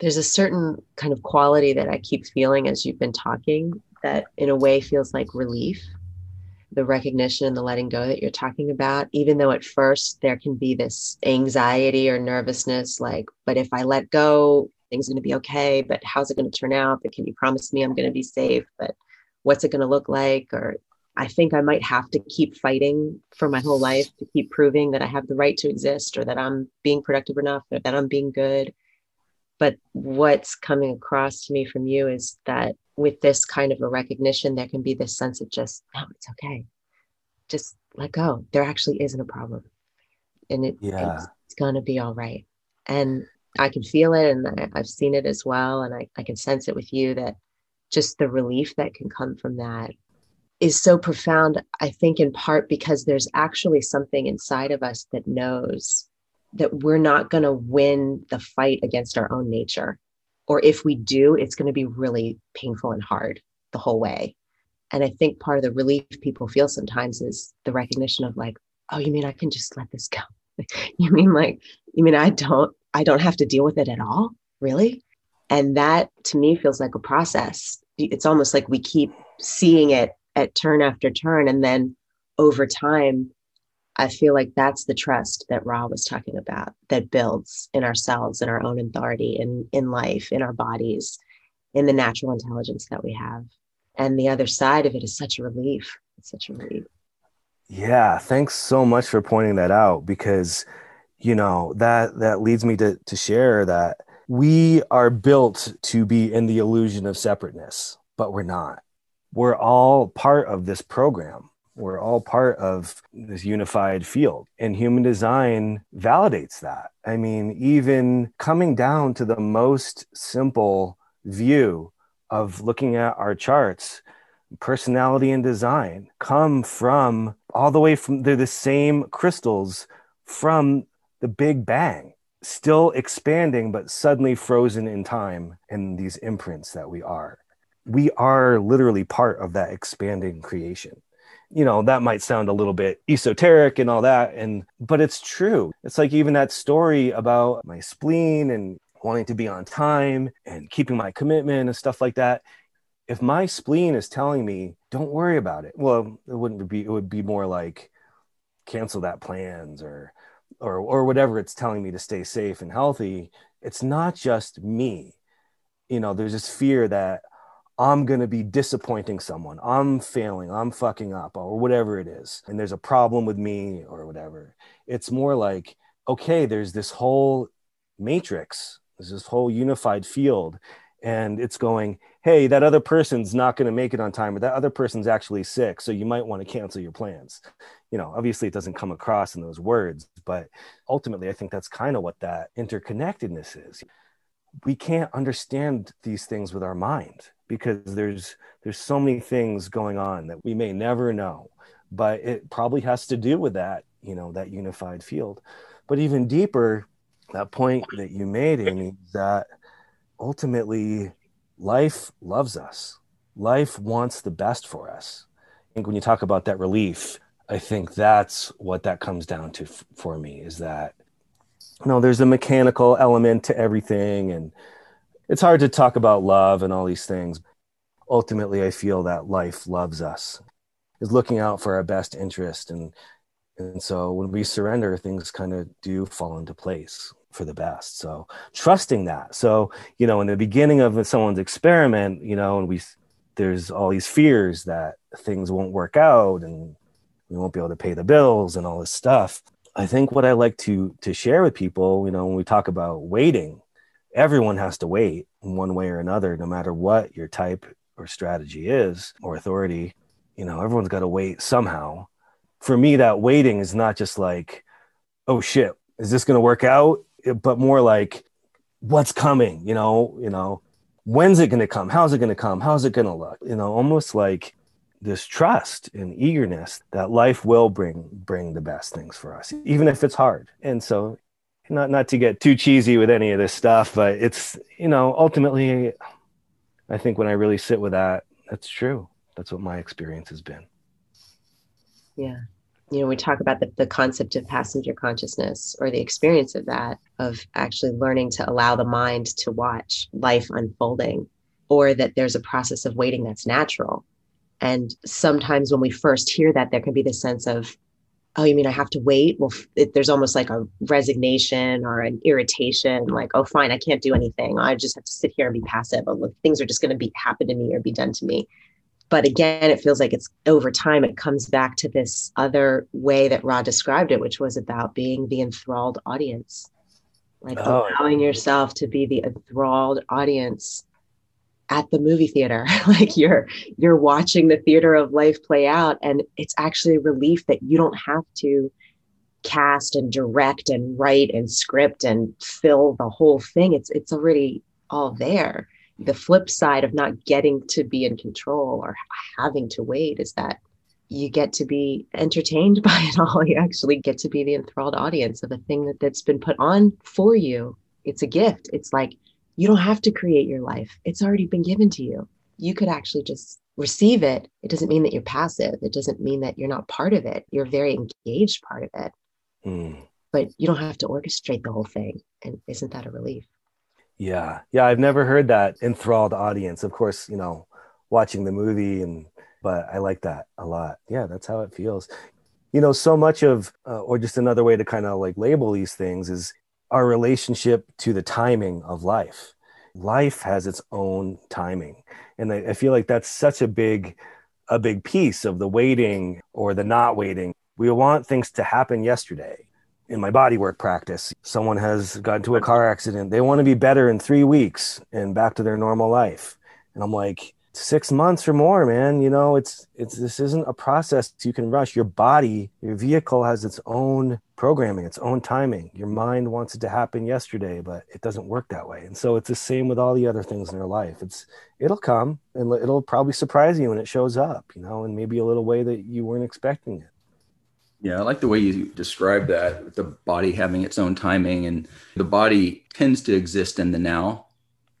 D: There's a certain kind of quality that I keep feeling as you've been talking that, in a way, feels like relief. The recognition and the letting go that you're talking about, even though at first there can be this anxiety or nervousness, like, but if I let go, things are going to be okay. But how's it going to turn out? But can you promise me I'm going to be safe? But what's it going to look like? Or I think I might have to keep fighting for my whole life to keep proving that I have the right to exist or that I'm being productive enough or that I'm being good. But what's coming across to me from you is that with this kind of a recognition, there can be this sense of just, no, it's okay. Just let go. There actually isn't a problem. And it, yeah. it's, it's going to be all right. And I can feel it and I, I've seen it as well. And I, I can sense it with you that just the relief that can come from that is so profound, I think, in part because there's actually something inside of us that knows that we're not going to win the fight against our own nature. Or if we do, it's going to be really painful and hard the whole way. And I think part of the relief people feel sometimes is the recognition of like, oh, you mean I can just let this go? *laughs* you mean like, you mean I don't, I don't have to deal with it at all? Really? And that to me feels like a process. It's almost like we keep seeing it at turn after turn. And then over time, I feel like that's the trust that Ra was talking about that builds in ourselves, in our own authority, in, in life, in our bodies, in the natural intelligence that we have. And the other side of it is such a relief. It's such a relief.
C: Yeah, thanks so much for pointing that out because you know that that leads me to to share that we are built to be in the illusion of separateness, but we're not we're all part of this program. We're all part of this unified field. And human design validates that. I mean, even coming down to the most simple view of looking at our charts, personality and design come from all the way from, they're the same crystals from the Big Bang, still expanding, but suddenly frozen in time in these imprints that we are we are literally part of that expanding creation you know that might sound a little bit esoteric and all that and but it's true. It's like even that story about my spleen and wanting to be on time and keeping my commitment and stuff like that. If my spleen is telling me don't worry about it well it wouldn't be it would be more like cancel that plans or or or whatever it's telling me to stay safe and healthy. It's not just me. You know there's this fear that I'm going to be disappointing someone. I'm failing. I'm fucking up or whatever it is. And there's a problem with me or whatever. It's more like, okay, there's this whole matrix, there's this whole unified field. And it's going, hey, that other person's not going to make it on time, or that other person's actually sick. So you might want to cancel your plans. You know, obviously it doesn't come across in those words, but ultimately, I think that's kind of what that interconnectedness is. We can't understand these things with our mind because there's there's so many things going on that we may never know but it probably has to do with that you know that unified field. But even deeper that point that you made amy that ultimately life loves us. Life wants the best for us. I think when you talk about that relief i think that's what that comes down to f- for me is that you know there's a mechanical element to everything and it's hard to talk about love and all these things. Ultimately, I feel that life loves us, is looking out for our best interest. And, and so when we surrender, things kind of do fall into place for the best. So trusting that. So, you know, in the beginning of someone's experiment, you know, and we, there's all these fears that things won't work out and we won't be able to pay the bills and all this stuff. I think what I like to to share with people, you know, when we talk about waiting, everyone has to wait in one way or another, no matter what your type or strategy is or authority. You know, everyone's got to wait somehow. For me, that waiting is not just like, oh shit, is this going to work out? But more like, what's coming? You know, you know, when's it going to come? How's it going to come? How's it going to look? You know, almost like this trust and eagerness that life will bring bring the best things for us even if it's hard and so not not to get too cheesy with any of this stuff but it's you know ultimately i think when i really sit with that that's true. That's what my experience has been.
D: Yeah. You know we talk about the, the concept of passenger consciousness or the experience of that of actually learning to allow the mind to watch life unfolding or that there's a process of waiting that's natural. And sometimes when we first hear that there can be this sense of oh you mean i have to wait? Well it, there's almost like a resignation or an irritation like oh fine i can't do anything. I just have to sit here and be passive. Oh, or things are just going to be happen to me or be done to me. But again it feels like it's over time it comes back to this other way that Ra described it which was about being the enthralled audience. Like oh. allowing yourself to be the enthralled audience at the movie theater *laughs* like you're you're watching the theater of life play out and it's actually a relief that you don't have to cast and direct and write and script and fill the whole thing it's it's already all there the flip side of not getting to be in control or having to wait is that you get to be entertained *laughs* by it all. You actually get to be the enthralled audience of a thing that, that's been put on for you. It's a gift. It's like you don't have to create your life, it's already been given to you. You could actually just receive it. It doesn't mean that you're passive, it doesn't mean that you're not part of it. You're a very engaged part of it. Mm. But you don't have to orchestrate the whole thing. And isn't that a relief?
C: Yeah. Yeah. I've never heard that enthralled audience. Of course, you know, watching the movie and, but I like that a lot. Yeah. That's how it feels. You know, so much of, uh, or just another way to kind of like label these things is our relationship to the timing of life. Life has its own timing. And I, I feel like that's such a big, a big piece of the waiting or the not waiting. We want things to happen yesterday in my bodywork practice, someone has gotten to a car accident. They want to be better in three weeks and back to their normal life. And I'm like, six months or more, man. You know, it's it's this isn't a process you can rush. Your body, your vehicle has its own programming, its own timing. Your mind wants it to happen yesterday, but it doesn't work that way. And so it's the same with all the other things in your life. It's it'll come and it'll probably surprise you when it shows up, you know, in maybe a little way that you weren't expecting it.
B: Yeah, I like the way you describe that, the body having its own timing and the body tends to exist in the now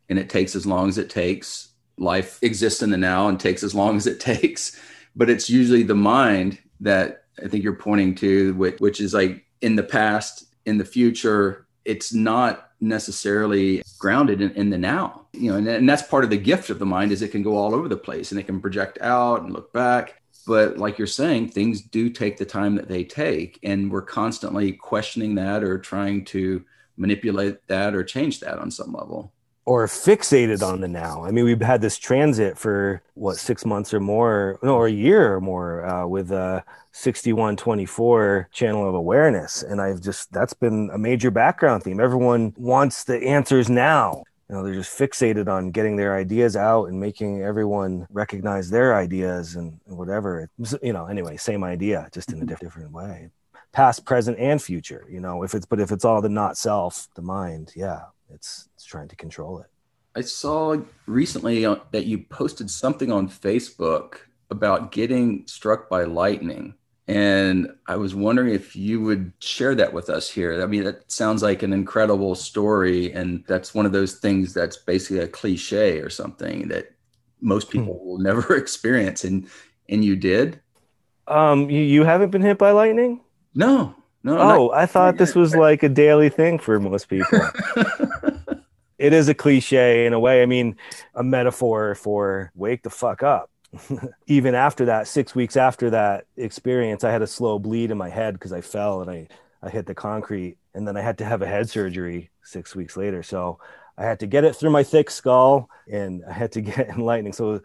B: and it takes as long as it takes. Life exists in the now and takes as long as it *laughs* takes, but it's usually the mind that I think you're pointing to which, which is like in the past, in the future, it's not necessarily grounded in, in the now you know and, and that's part of the gift of the mind is it can go all over the place and it can project out and look back. But like you're saying things do take the time that they take and we're constantly questioning that or trying to manipulate that or change that on some level
C: or fixated on the now. I mean we've had this transit for what six months or more no or a year or more uh, with a 6124 channel of awareness. And i've just that's been a major background theme. Everyone wants the answers now. You know they're just fixated on getting their ideas out and making everyone recognize their ideas and, whatever. You know anyway same idea just in a mm-hmm. different way. Past present and future you know if it's but if it's all the not self the mind yeah it's it's trying to control it
B: i saw recently uh, that you posted something on facebook about getting struck by lightning and I was wondering if you would share that with us here. I mean, that sounds like an incredible story. And that's one of those things that's basically a cliche or something that most hmm. people hmm. will *laughs* never experience. And and you did?
C: Um, you, you haven't been hit by lightning?
B: No, no.
C: Oh, I thought this was like a daily thing for most people. *laughs* it is a cliche in a way. I mean, a metaphor for wake the fuck up *laughs* even after that, six weeks after that experience, I had a slow bleed in my head because I fell and I, I hit the concrete. And then I had to have a head surgery six weeks later. So I had to get it through my thick skull and I had to *laughs* get enlightening. So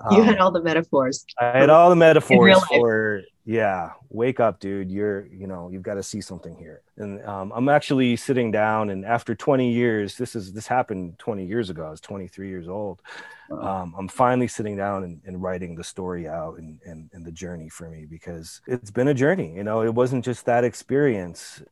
D: um, you had all the metaphors.
C: I had all the metaphors for yeah, wake up, dude. You're you know you've got to see something here. And um, I'm actually sitting down, and after 20 years, this is this happened 20 years ago. I was 23 years old. Um, I'm finally sitting down and, and writing the story out and, and and the journey for me because it's been a journey. You know, it wasn't just that experience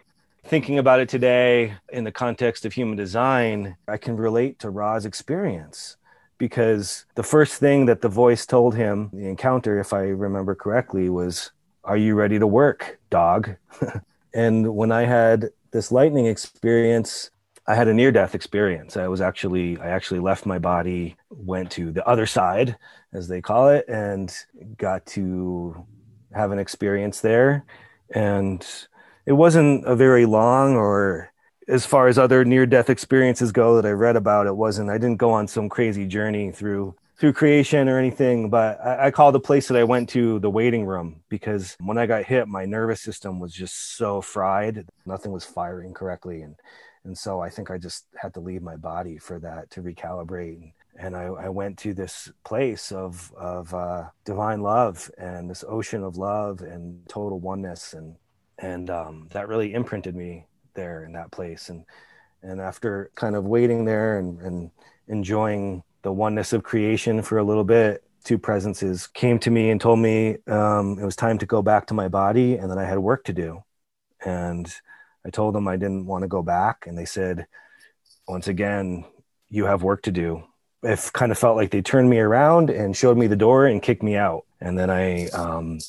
C: thinking about it today in the context of human design, I can relate to Ra's experience because the first thing that the voice told him, the encounter, if I remember correctly, was, Are you ready to work, dog? *laughs* and when I had this lightning experience, I had a near death experience. I was actually, I actually left my body, went to the other side, as they call it, and got to have an experience there. And it wasn't a very long or as far as other near death experiences go that I read about, it wasn't, I didn't go on some crazy journey through through creation or anything, but I, I call the place that I went to the waiting room because when I got hit, my nervous system was just so fried. Nothing was firing correctly. And and so I think I just had to leave my body for that to recalibrate. And I, I went to this place of of uh, divine love and this ocean of love and total oneness, and and um, that really imprinted me there in that place. And and after kind of waiting there and, and enjoying the oneness of creation for a little bit, two presences came to me and told me um, it was time to go back to my body and that I had work to do. And I told them I didn't want to go back. And they said, once again, you have work to do. It kind of felt like they turned me around and showed me the door and kicked me out. And then I um,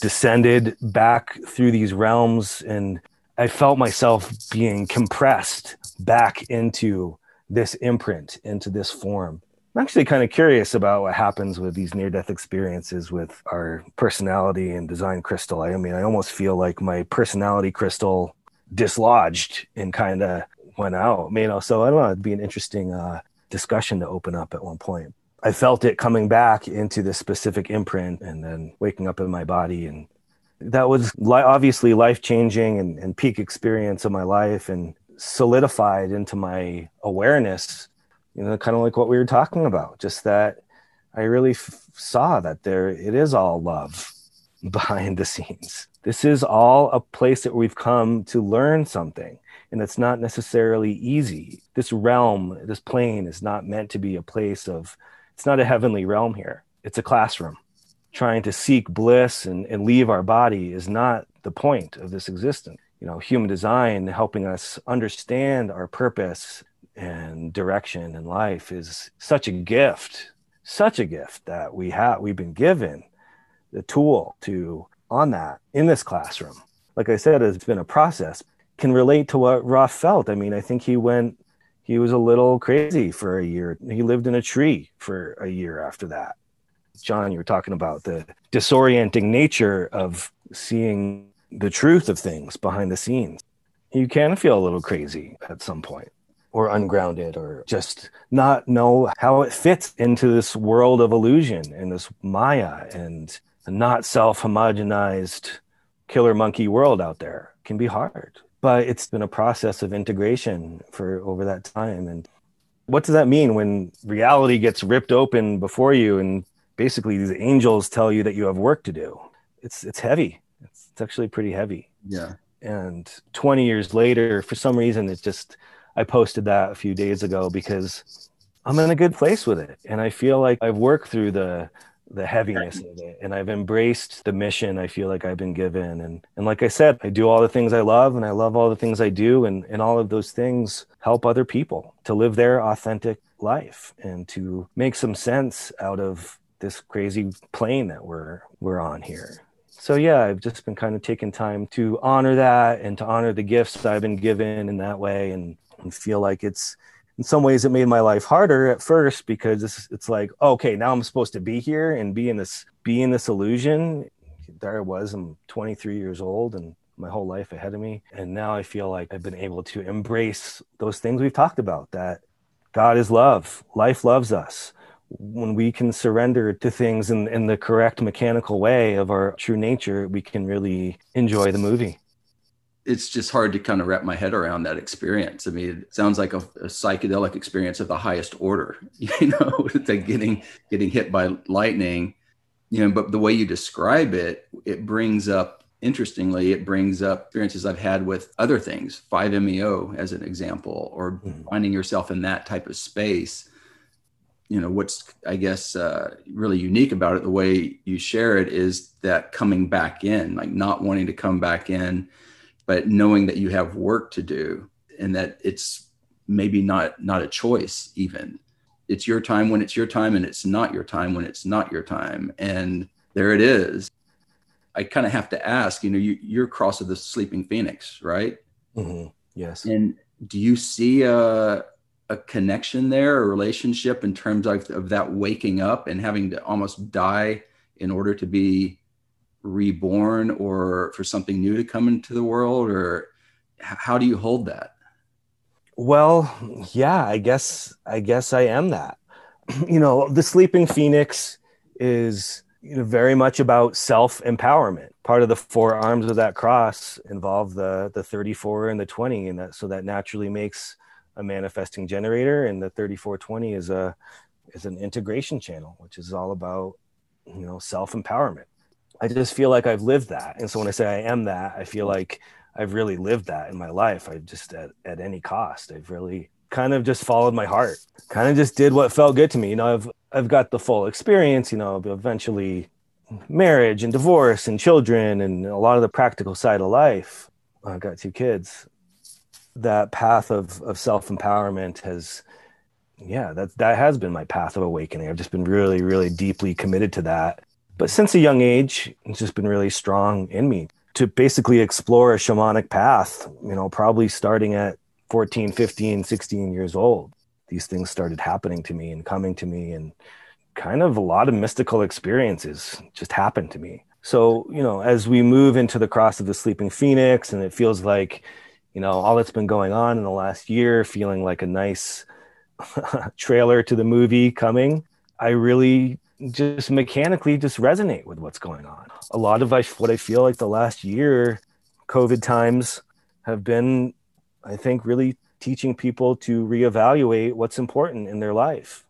C: descended back through these realms and I felt myself being compressed back into this imprint, into this form. I'm actually kind of curious about what happens with these near death experiences with our personality and design crystal. I mean, I almost feel like my personality crystal dislodged and kind of went out, you know. So I don't know, it'd be an interesting uh, discussion to open up at one point. I felt it coming back into this specific imprint and then waking up in my body and that was li- obviously life changing and, and peak experience of my life and solidified into my awareness you know kind of like what we were talking about just that i really f- saw that there it is all love *laughs* behind the scenes. This is all a place that we've come to learn something and it's not necessarily easy. This realm this plane is not meant to be a place of it's not a heavenly realm here. It's a classroom trying to seek bliss and, and leave our body is not the point of this existence. You know, human design helping us understand our purpose and direction in life is such a gift, such a gift that we have we've been given the tool to on that in this classroom. Like I said, it's been a process. Can relate to what Ra felt. I mean, I think he went he was a little crazy for a year. He lived in a tree for a year after that John, you were talking about the disorienting nature of seeing the truth of things behind the scenes. You can feel a little crazy at some point, or ungrounded, or just not know how it fits into this world of illusion and this Maya and not self homogenized killer monkey world out there can be hard. But it's been a process of integration for over that time. And what does that mean when reality gets ripped open before you and basically these angels tell you that you have work to do. It's it's heavy. It's, it's actually pretty heavy.
B: Yeah.
C: And 20 years later, for some reason, it's just I posted that a few days ago because I'm in a good place with it, and I feel like I've worked through the the heaviness of it and I've embraced the mission I feel like I've been given and and like I said I do all the things I love and I love all the things I do and and all of those things help other people to live their authentic life and to make some sense out of this crazy plane that we're we're on here. So yeah, I've just been kind of taking time to honor that and to honor the gifts I've been given in that way and, and feel like it's in some ways it made my life harder at first because it's, it's like okay now i'm supposed to be here and be in this be in this illusion. There i was i'm 23 years old and my whole life ahead of me. And now i feel like i've been able to embrace those things we've talked about that god is love. Life loves us when we can surrender to things in, in the correct mechanical way of our true nature, we can really enjoy the movie.
B: It's just hard to kind of wrap my head around that experience. I mean, it sounds like a, a psychedelic experience of the highest order, *laughs* you know, *laughs* like getting getting hit by lightning, you know, but the way you describe it, it brings up interestingly, it brings up experiences I've had with other things, 5-MeO as an example, or mm-hmm. finding yourself in that type of space you know what's i guess uh, really unique about it the way you share it is that coming back in like not wanting to come back in but knowing that you have work to do and that it's maybe not not a choice even. It's your time when it's your time and it's not your time when it's not your time. And there it is. I kind of have to ask you know you, you're cross of the sleeping phoenix right?
C: Mm-hmm. yes.
B: And do you see a, a connection there a relationship in terms of, of that waking up and having to almost die in order to be reborn or for something new to come into the world or how do you hold that
C: well, yeah, I guess I guess I am that. *clears throat* you know, the sleeping phoenix is you know very much about self empowerment. Part of the four arms of that cross involve the the 34 and the 20 and that so that naturally makes a manifesting generator and the 3420 is a is an integration channel which is all about you know self empowerment. I just feel like I've lived that. And so when I say I am that, I feel like I've really lived that in my life. I just at, at any cost, I've really kind of just followed my heart, kind of just did what felt good to me. You know, I've I've got the full experience, you know, eventually marriage and divorce and children and a lot of the practical side of life. I've got two kids. That path of of self-empowerment has yeah, that that has been my path of awakening. I've just been really, really deeply committed to that. But since a young age, it's just been really strong in me to basically explore a shamanic path, you know, probably starting at 14, 15, 16 years old. These things started happening to me and coming to me, and kind of a lot of mystical experiences just happened to me. So, you know, as we move into the cross of the sleeping phoenix, and it feels like, you know, all that's been going on in the last year, feeling like a nice *laughs* trailer to the movie coming, I really just mechanically just resonate with what's going on. A lot of what I feel like the last year, COVID times have been, I think, really teaching people to reevaluate what's important in their life.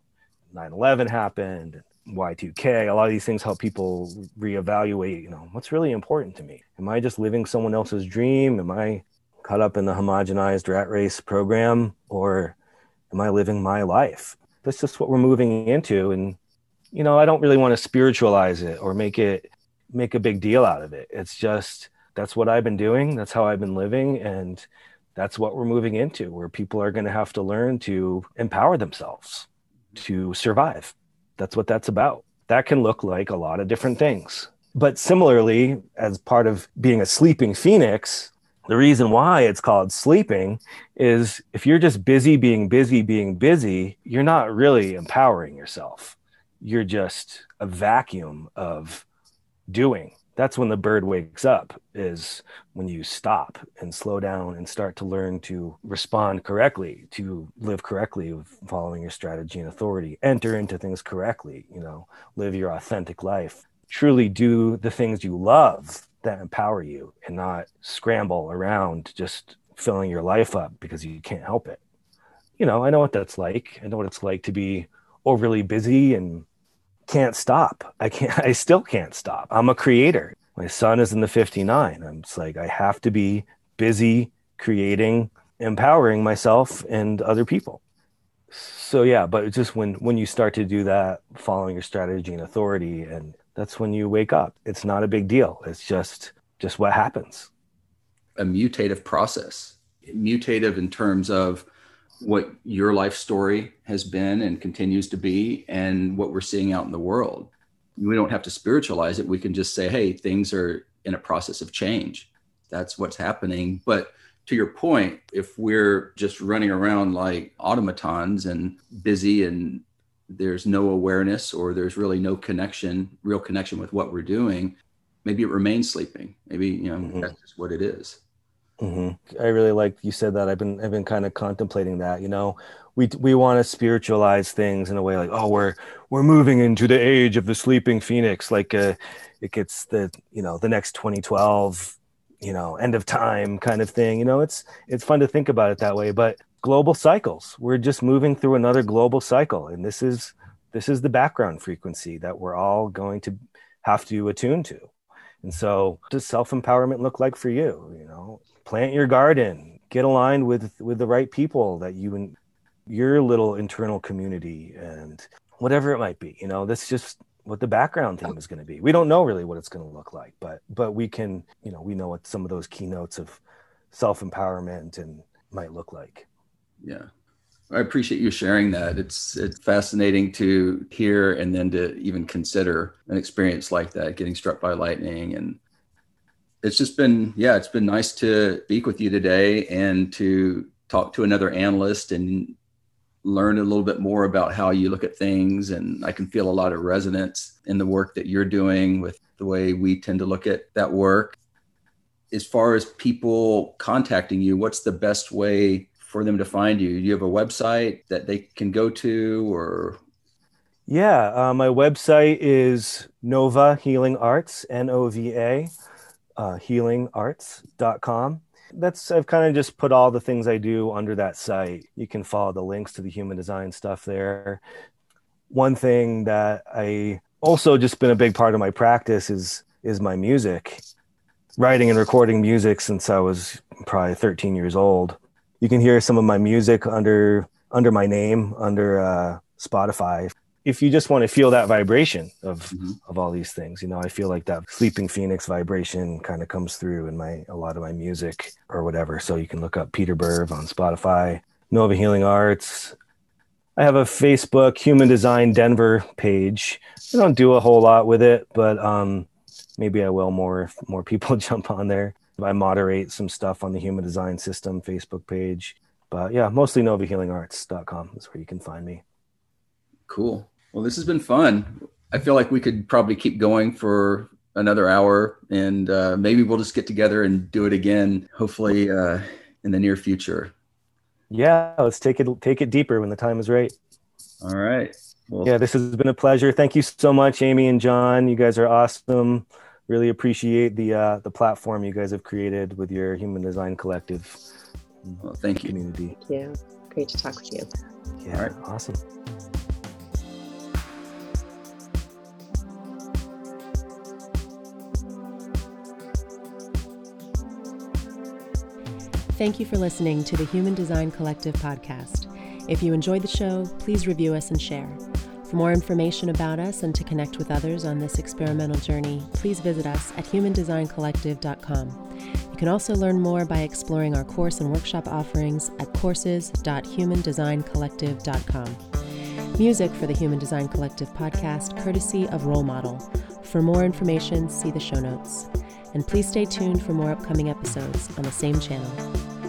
C: 9 11 happened, Y2K, a lot of these things help people reevaluate, you know, what's really important to me? Am I just living someone else's dream? Am I caught up in the homogenized rat race program? Or am I living my life? That's just what we're moving into. And you know, I don't really want to spiritualize it or make it make a big deal out of it. It's just that's what I've been doing. That's how I've been living. And that's what we're moving into, where people are going to have to learn to empower themselves to survive. That's what that's about. That can look like a lot of different things. But similarly, as part of being a sleeping phoenix, the reason why it's called sleeping is if you're just busy being busy being busy, you're not really empowering yourself. You're just a vacuum of doing. That's when the bird wakes up is when you stop and slow down and start to learn to respond correctly to live correctly following your strategy and authority enter into things correctly you know live your authentic life truly do the things you love that empower you and not scramble around just filling your life up because you can't help it you know i know what that's like i know what it's like to be overly busy and can't stop. I can't, *laughs* I still can't stop. I'm a creator. My sun is in the 59. I'm just like, I have to be busy creating, empowering myself and other people. So yeah, but just when when you start to do that, following your strategy and authority, and that's when you wake up. It's not a big deal. It's just just what happens.
B: A mutative process. Mutative in terms of what your life story has been and continues to be and what we're seeing out in the world. We don't have to spiritualize it. We can just say, hey, things are in a process of change. That's what's happening. But to your point, if we're just running around like automatons and busy and there's no awareness or there's really no connection, real connection with what we're doing, maybe it remains sleeping. Maybe, you know, mm-hmm. that's just what it is.
C: Mm-hmm. I really like you said that. I've been I've been kind of contemplating that. You know, we we want to spiritualize things in a way like, oh, we're we're moving into the age of the sleeping phoenix. Like, uh, it gets the you know the next 2012, you know, end of time kind of thing. You know, it's it's fun to think about it that way. But global cycles, we're just moving through another global cycle, and this is this is the background frequency that we're all going to have to attune to. And so, does self empowerment look like for you? You know, plant your garden, get aligned with with the right people that you and your little internal community and whatever it might be. You know, that's just what the background theme is going to be. We don't know really what it's going to look like, but but we can, you know, we know what some of those keynotes of self-empowerment and might look like.
B: Yeah. I appreciate you sharing that. It's it's fascinating to hear and then to even consider an experience like that, getting struck by lightning. And it's just been, yeah, it's been nice to speak with you today and to talk to another analyst and learn a little bit more about how you look at things. And I can feel a lot of resonance in the work that you're doing with the way we tend to look at that work. As far as people contacting you, what's the best way for them to find you? Do you have a website that they can go to or?
C: Yeah, uh, my website is Nova Healing Arts, N O V A, uh, healingarts.com. That's, I've kind of just put all the things I do under that site. You can follow the links to the human design stuff there. One thing that I also just been a big part of my practice is is my music writing and recording music since I was probably 13 years old you can hear some of my music under under my name under uh, Spotify. If you just want to feel that vibration of mm-hmm. of all these things, you know, I feel like that sleeping phoenix vibration kind of comes through in my a lot of my music or whatever. So you can look up Peter Berv on Spotify, Nova Healing Arts. I have a Facebook Human Design Denver page. I don't do a whole lot with it, but um, maybe I will more if more people *laughs* jump on there. I moderate some stuff on the Human Design System Facebook page. But yeah, mostly novahealingarts.com is where you can find me.
B: Cool. Well, this has been fun. I feel like we could probably keep going for another hour and uh, maybe we'll just get together and do it again, hopefully uh, in the near future.
C: Yeah, let's take it take it deeper when the time is right.
B: All right.
C: Well, yeah, this has been a pleasure. Thank you so much, Amy and John. You guys are awesome really appreciate the uh, the platform you guys have created with your Human Design Collective.
B: Well, thank you.
D: Community. Thank you. Great to talk with you.
C: Yeah. All right. Awesome.
A: Thank you for listening to the Human Design Collective podcast. If you enjoyed the show, please review us and share. For more information about us and to connect with others on this experimental journey, please visit us at humandesigncollective.com. You can also learn more by exploring our course and workshop offerings at courses.humandesigncollective.com. Music for the Human Design Collective podcast, courtesy of Rollmottle. For more information, see the show notes. And please stay tuned for more upcoming episodes on the same channel.